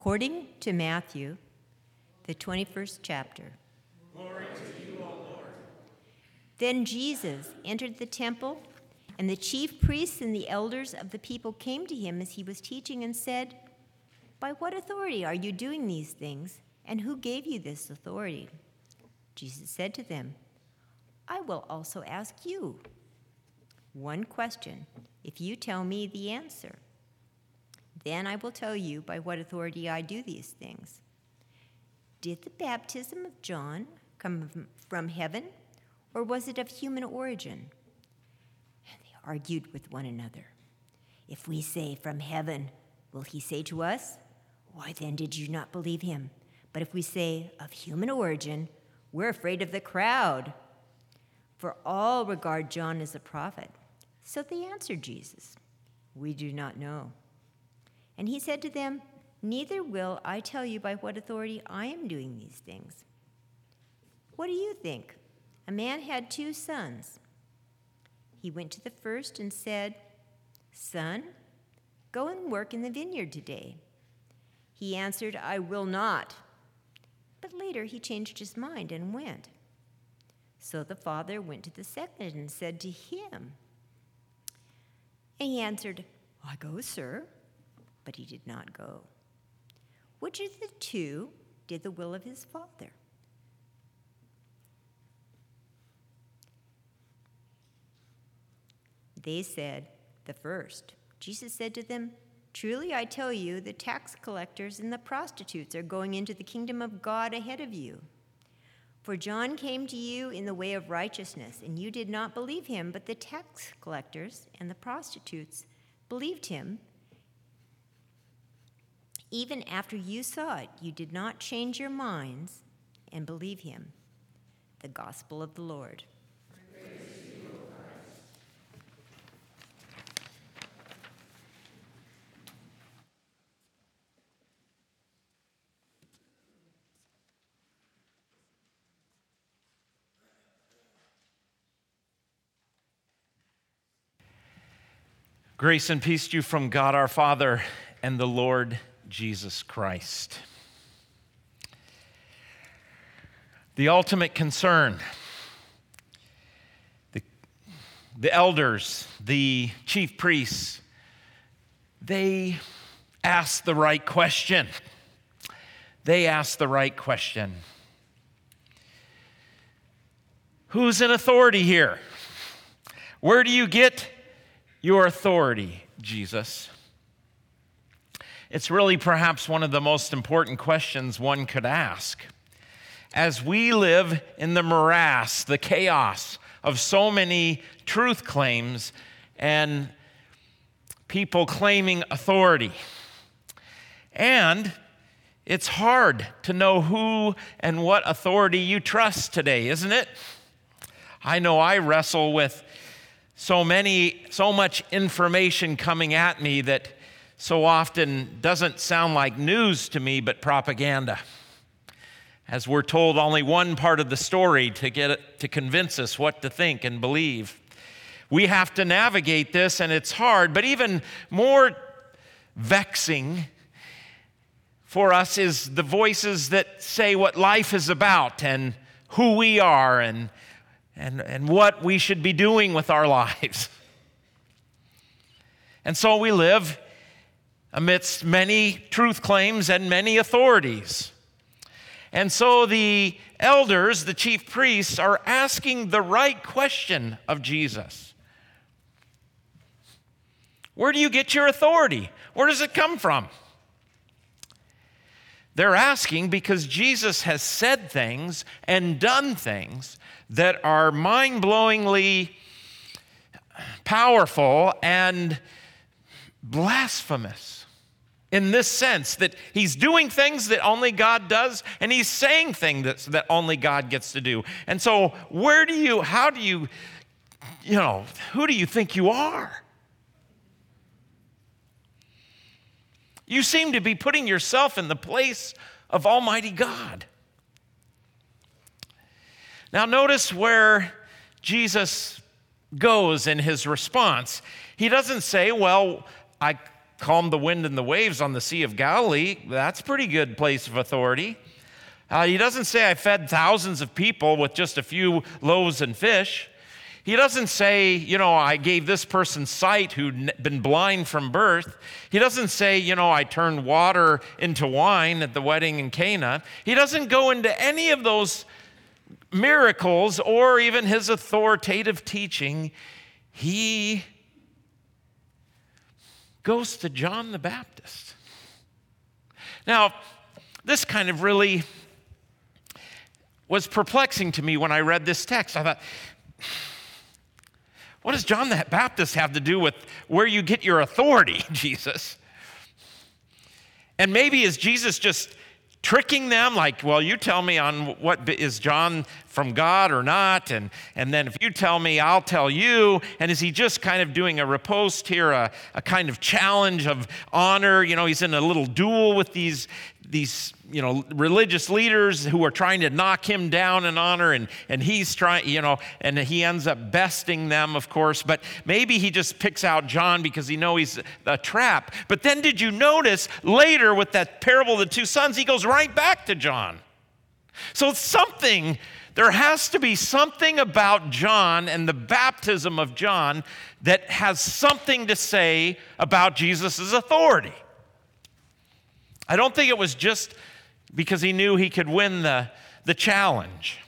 According to Matthew, the 21st chapter. Glory to you, O Lord. Then Jesus entered the temple, and the chief priests and the elders of the people came to him as he was teaching and said, By what authority are you doing these things, and who gave you this authority? Jesus said to them, I will also ask you one question, if you tell me the answer. Then I will tell you by what authority I do these things. Did the baptism of John come from heaven, or was it of human origin? And they argued with one another. If we say from heaven, will he say to us, Why then did you not believe him? But if we say of human origin, we're afraid of the crowd, for all regard John as a prophet. So they answered Jesus, We do not know. And he said to them, Neither will I tell you by what authority I am doing these things. What do you think? A man had two sons. He went to the first and said, Son, go and work in the vineyard today. He answered, I will not. But later he changed his mind and went. So the father went to the second and said to him, And he answered, I go, sir. But he did not go. Which of the two did the will of his father? They said, The first. Jesus said to them, Truly I tell you, the tax collectors and the prostitutes are going into the kingdom of God ahead of you. For John came to you in the way of righteousness, and you did not believe him, but the tax collectors and the prostitutes believed him. Even after you saw it, you did not change your minds and believe him. The gospel of the Lord. Grace and peace to you from God our Father and the Lord Jesus Christ. The ultimate concern, the, the elders, the chief priests, they asked the right question. They asked the right question. Who's in authority here? Where do you get your authority, Jesus? It's really perhaps one of the most important questions one could ask. As we live in the morass, the chaos of so many truth claims and people claiming authority. And it's hard to know who and what authority you trust today, isn't it? I know I wrestle with so many, so much information coming at me that so often doesn't sound like news to me, but propaganda. As we're told only one part of the story to get it, to convince us what to think and believe. We have to navigate this, and it's hard, but even more vexing for us is the voices that say what life is about and who we are and and, and what we should be doing with our lives. And so we live amidst many truth claims and many authorities. And so the elders, the chief priests, are asking the right question of Jesus Where do you get your authority? Where does it come from? They're asking because Jesus has said things and done things that are mind blowingly powerful and blasphemous in this sense that he's doing things that only God does and he's saying things that, that only God gets to do. And so, where do you, how do you, you know, who do you think you are? You seem to be putting yourself in the place of Almighty God. Now, notice where Jesus goes in his response. He doesn't say, Well, I calmed the wind and the waves on the Sea of Galilee. That's a pretty good place of authority. Uh, he doesn't say, I fed thousands of people with just a few loaves and fish. He doesn't say, you know, I gave this person sight who'd been blind from birth. He doesn't say, you know, I turned water into wine at the wedding in Cana. He doesn't go into any of those miracles or even his authoritative teaching. He goes to John the Baptist. Now, this kind of really was perplexing to me when I read this text. I thought, what does John the Baptist have to do with where you get your authority, Jesus? And maybe is Jesus just tricking them like well you tell me on what is john from god or not and, and then if you tell me i'll tell you. And is he just kind of doing a riposte here a, a kind of challenge of honor? You know he's in a little duel with these these you know religious leaders who are trying to knock him down in honor and and he's trying you know and he ends up besting them of course. But maybe he just picks out John because he knows he's a trap. But then did you notice later with that parable of the two sons he goes right back to John. So something there has to be something about John and the baptism of John that has something to say about Jesus' authority I don't think it was just because he knew he could win the, the challenge.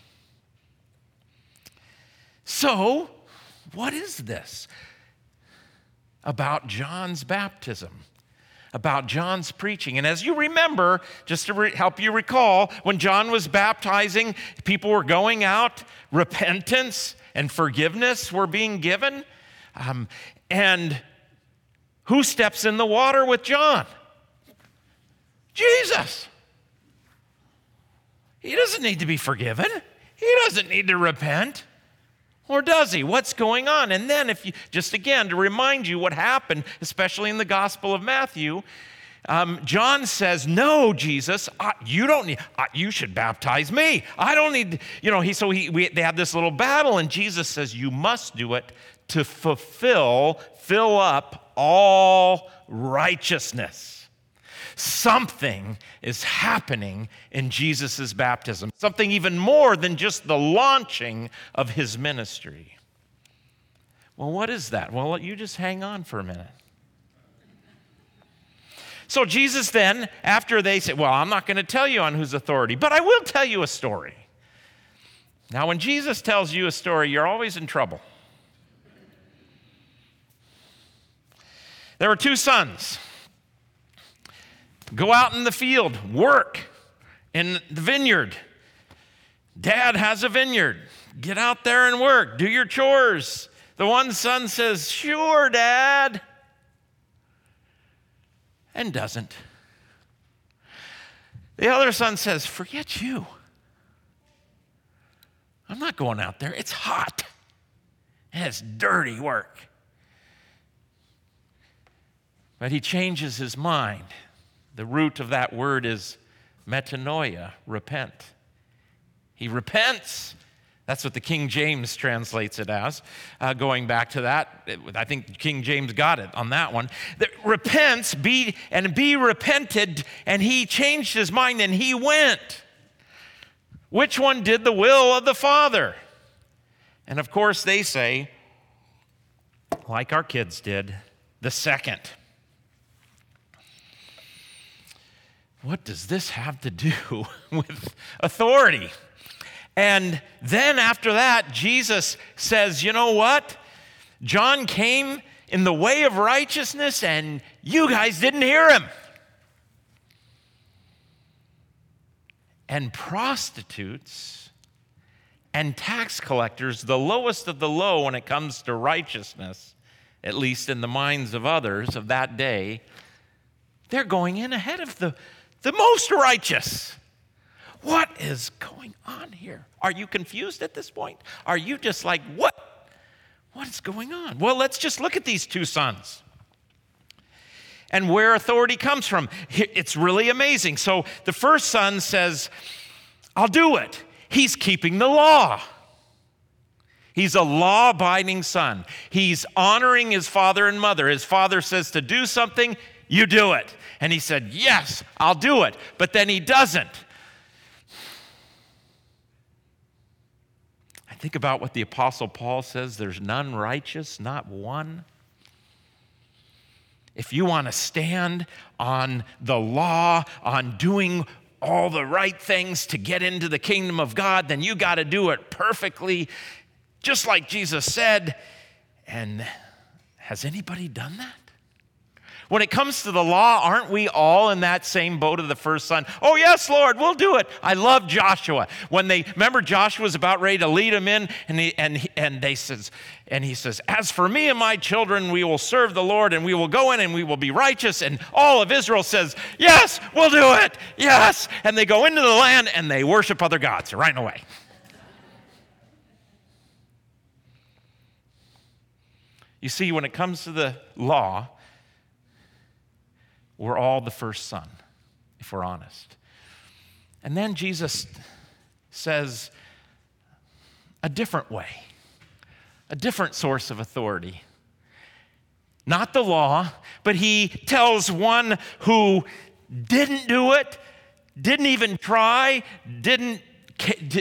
So, what is this about John's baptism? About John's preaching. And as you remember, just to re- help you recall, when John was baptizing, people were going out, repentance and forgiveness were being given. Um, and who steps in the water with John? Jesus. He doesn't need to be forgiven. He doesn't need to repent. Or does he? What's going on? And then, if you just again to remind you what happened, especially in the Gospel of Matthew, um, John says, "No, Jesus, uh, you don't need. Uh, you should baptize me. I don't need. You know." He so he we, they have this little battle, and Jesus says, "You must do it to fulfill, fill up all righteousness." Something is happening in Jesus' baptism, something even more than just the launching of his ministry. Well, what is that? Well, you just hang on for a minute. So, Jesus then, after they say, Well, I'm not going to tell you on whose authority, but I will tell you a story. Now, when Jesus tells you a story, you're always in trouble. There were two sons. Go out in the field, work in the vineyard. Dad has a vineyard. Get out there and work. Do your chores. The one son says, Sure, Dad, and doesn't. The other son says, Forget you. I'm not going out there. It's hot and it's dirty work. But he changes his mind. The root of that word is metanoia, repent. He repents. That's what the King James translates it as. Uh, going back to that, I think King James got it on that one. That repents, be and be repented, and he changed his mind and he went. Which one did the will of the Father? And of course, they say, like our kids did, the second. What does this have to do with authority? And then after that, Jesus says, you know what? John came in the way of righteousness, and you guys didn't hear him. And prostitutes and tax collectors, the lowest of the low when it comes to righteousness, at least in the minds of others of that day, they're going in ahead of the the most righteous. What is going on here? Are you confused at this point? Are you just like, what? What is going on? Well, let's just look at these two sons and where authority comes from. It's really amazing. So the first son says, I'll do it. He's keeping the law. He's a law abiding son. He's honoring his father and mother. His father says to do something, you do it. And he said, Yes, I'll do it. But then he doesn't. I think about what the Apostle Paul says there's none righteous, not one. If you want to stand on the law, on doing all the right things to get into the kingdom of God, then you got to do it perfectly, just like Jesus said. And has anybody done that? When it comes to the law, aren't we all in that same boat of the first son? Oh, yes, Lord, we'll do it. I love Joshua. When they remember Joshua was about ready to lead them in, and he, and, and they says, and he says, As for me and my children, we will serve the Lord, and we will go in and we will be righteous. And all of Israel says, Yes, we'll do it. Yes. And they go into the land and they worship other gods right away. You see, when it comes to the law, we're all the first son, if we're honest. And then Jesus says a different way, a different source of authority. Not the law, but he tells one who didn't do it, didn't even try, didn't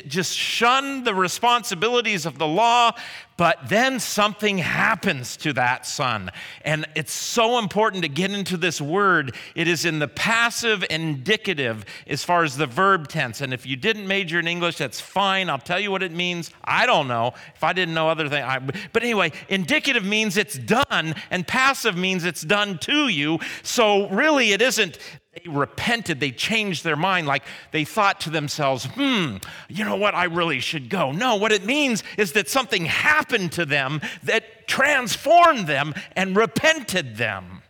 just shun the responsibilities of the law, but then something happens to that son. And it's so important to get into this word. It is in the passive indicative as far as the verb tense. And if you didn't major in English, that's fine. I'll tell you what it means. I don't know. If I didn't know other things, I, but anyway, indicative means it's done, and passive means it's done to you. So really, it isn't they repented, they changed their mind, like they thought to themselves, hmm, you know what, I really should go. No, what it means is that something happened to them that transformed them and repented them.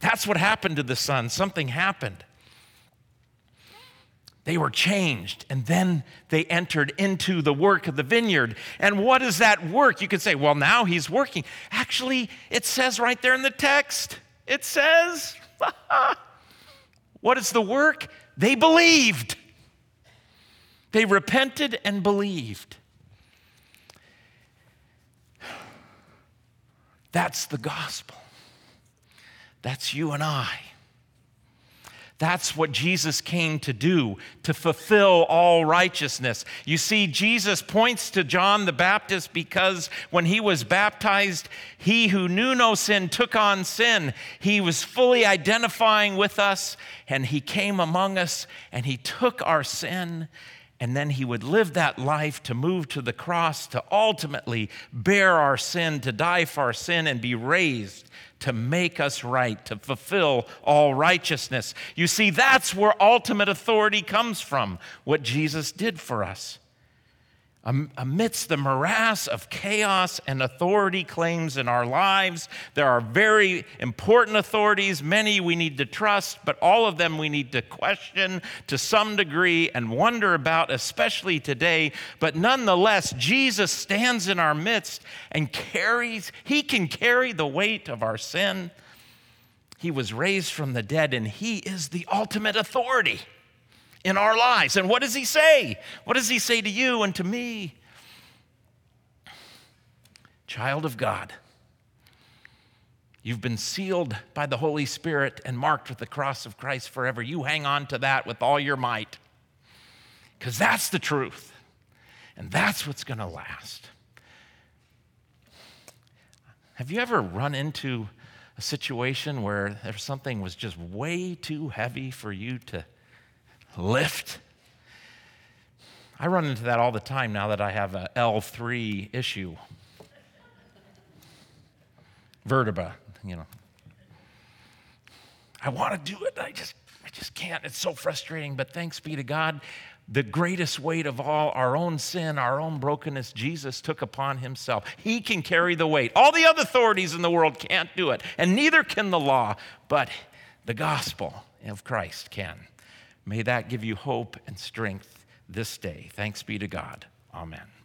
That's what happened to the son. Something happened. They were changed, and then they entered into the work of the vineyard. And what is that work? You could say, well, now he's working. Actually, it says right there in the text it says, what is the work? They believed. They repented and believed. That's the gospel. That's you and I. That's what Jesus came to do, to fulfill all righteousness. You see, Jesus points to John the Baptist because when he was baptized, he who knew no sin took on sin. He was fully identifying with us, and he came among us, and he took our sin. And then he would live that life to move to the cross, to ultimately bear our sin, to die for our sin, and be raised to make us right, to fulfill all righteousness. You see, that's where ultimate authority comes from, what Jesus did for us amidst the morass of chaos and authority claims in our lives, there are very important authorities, many we need to trust, but all of them we need to question to some degree and wonder about, especially today. But nonetheless, Jesus stands in our midst and carries, he can carry the weight of our sin. He was raised from the dead, and he is the ultimate authority in our lives. And what does he say? What does he say to you and to me? Child of God, you've been sealed by the Holy Spirit and marked with the cross of Christ forever. You hang on to that with all your might because that's the truth. And that's what's going to last. Have you ever run into a situation where something was just way too heavy for you to lift. I run into that all the time now that I have a L3 issue. Vertebra, you know. I want to do it. I just I just can't. It's so frustrating, but thanks be to God, the greatest weight of all, our own sin, our own brokenness, Jesus took upon himself. He can carry the weight. All the other authorities in the world can't do it, and neither can the law, but the gospel of Christ can. May that give you hope and strength this day. Thanks be to God. Amen.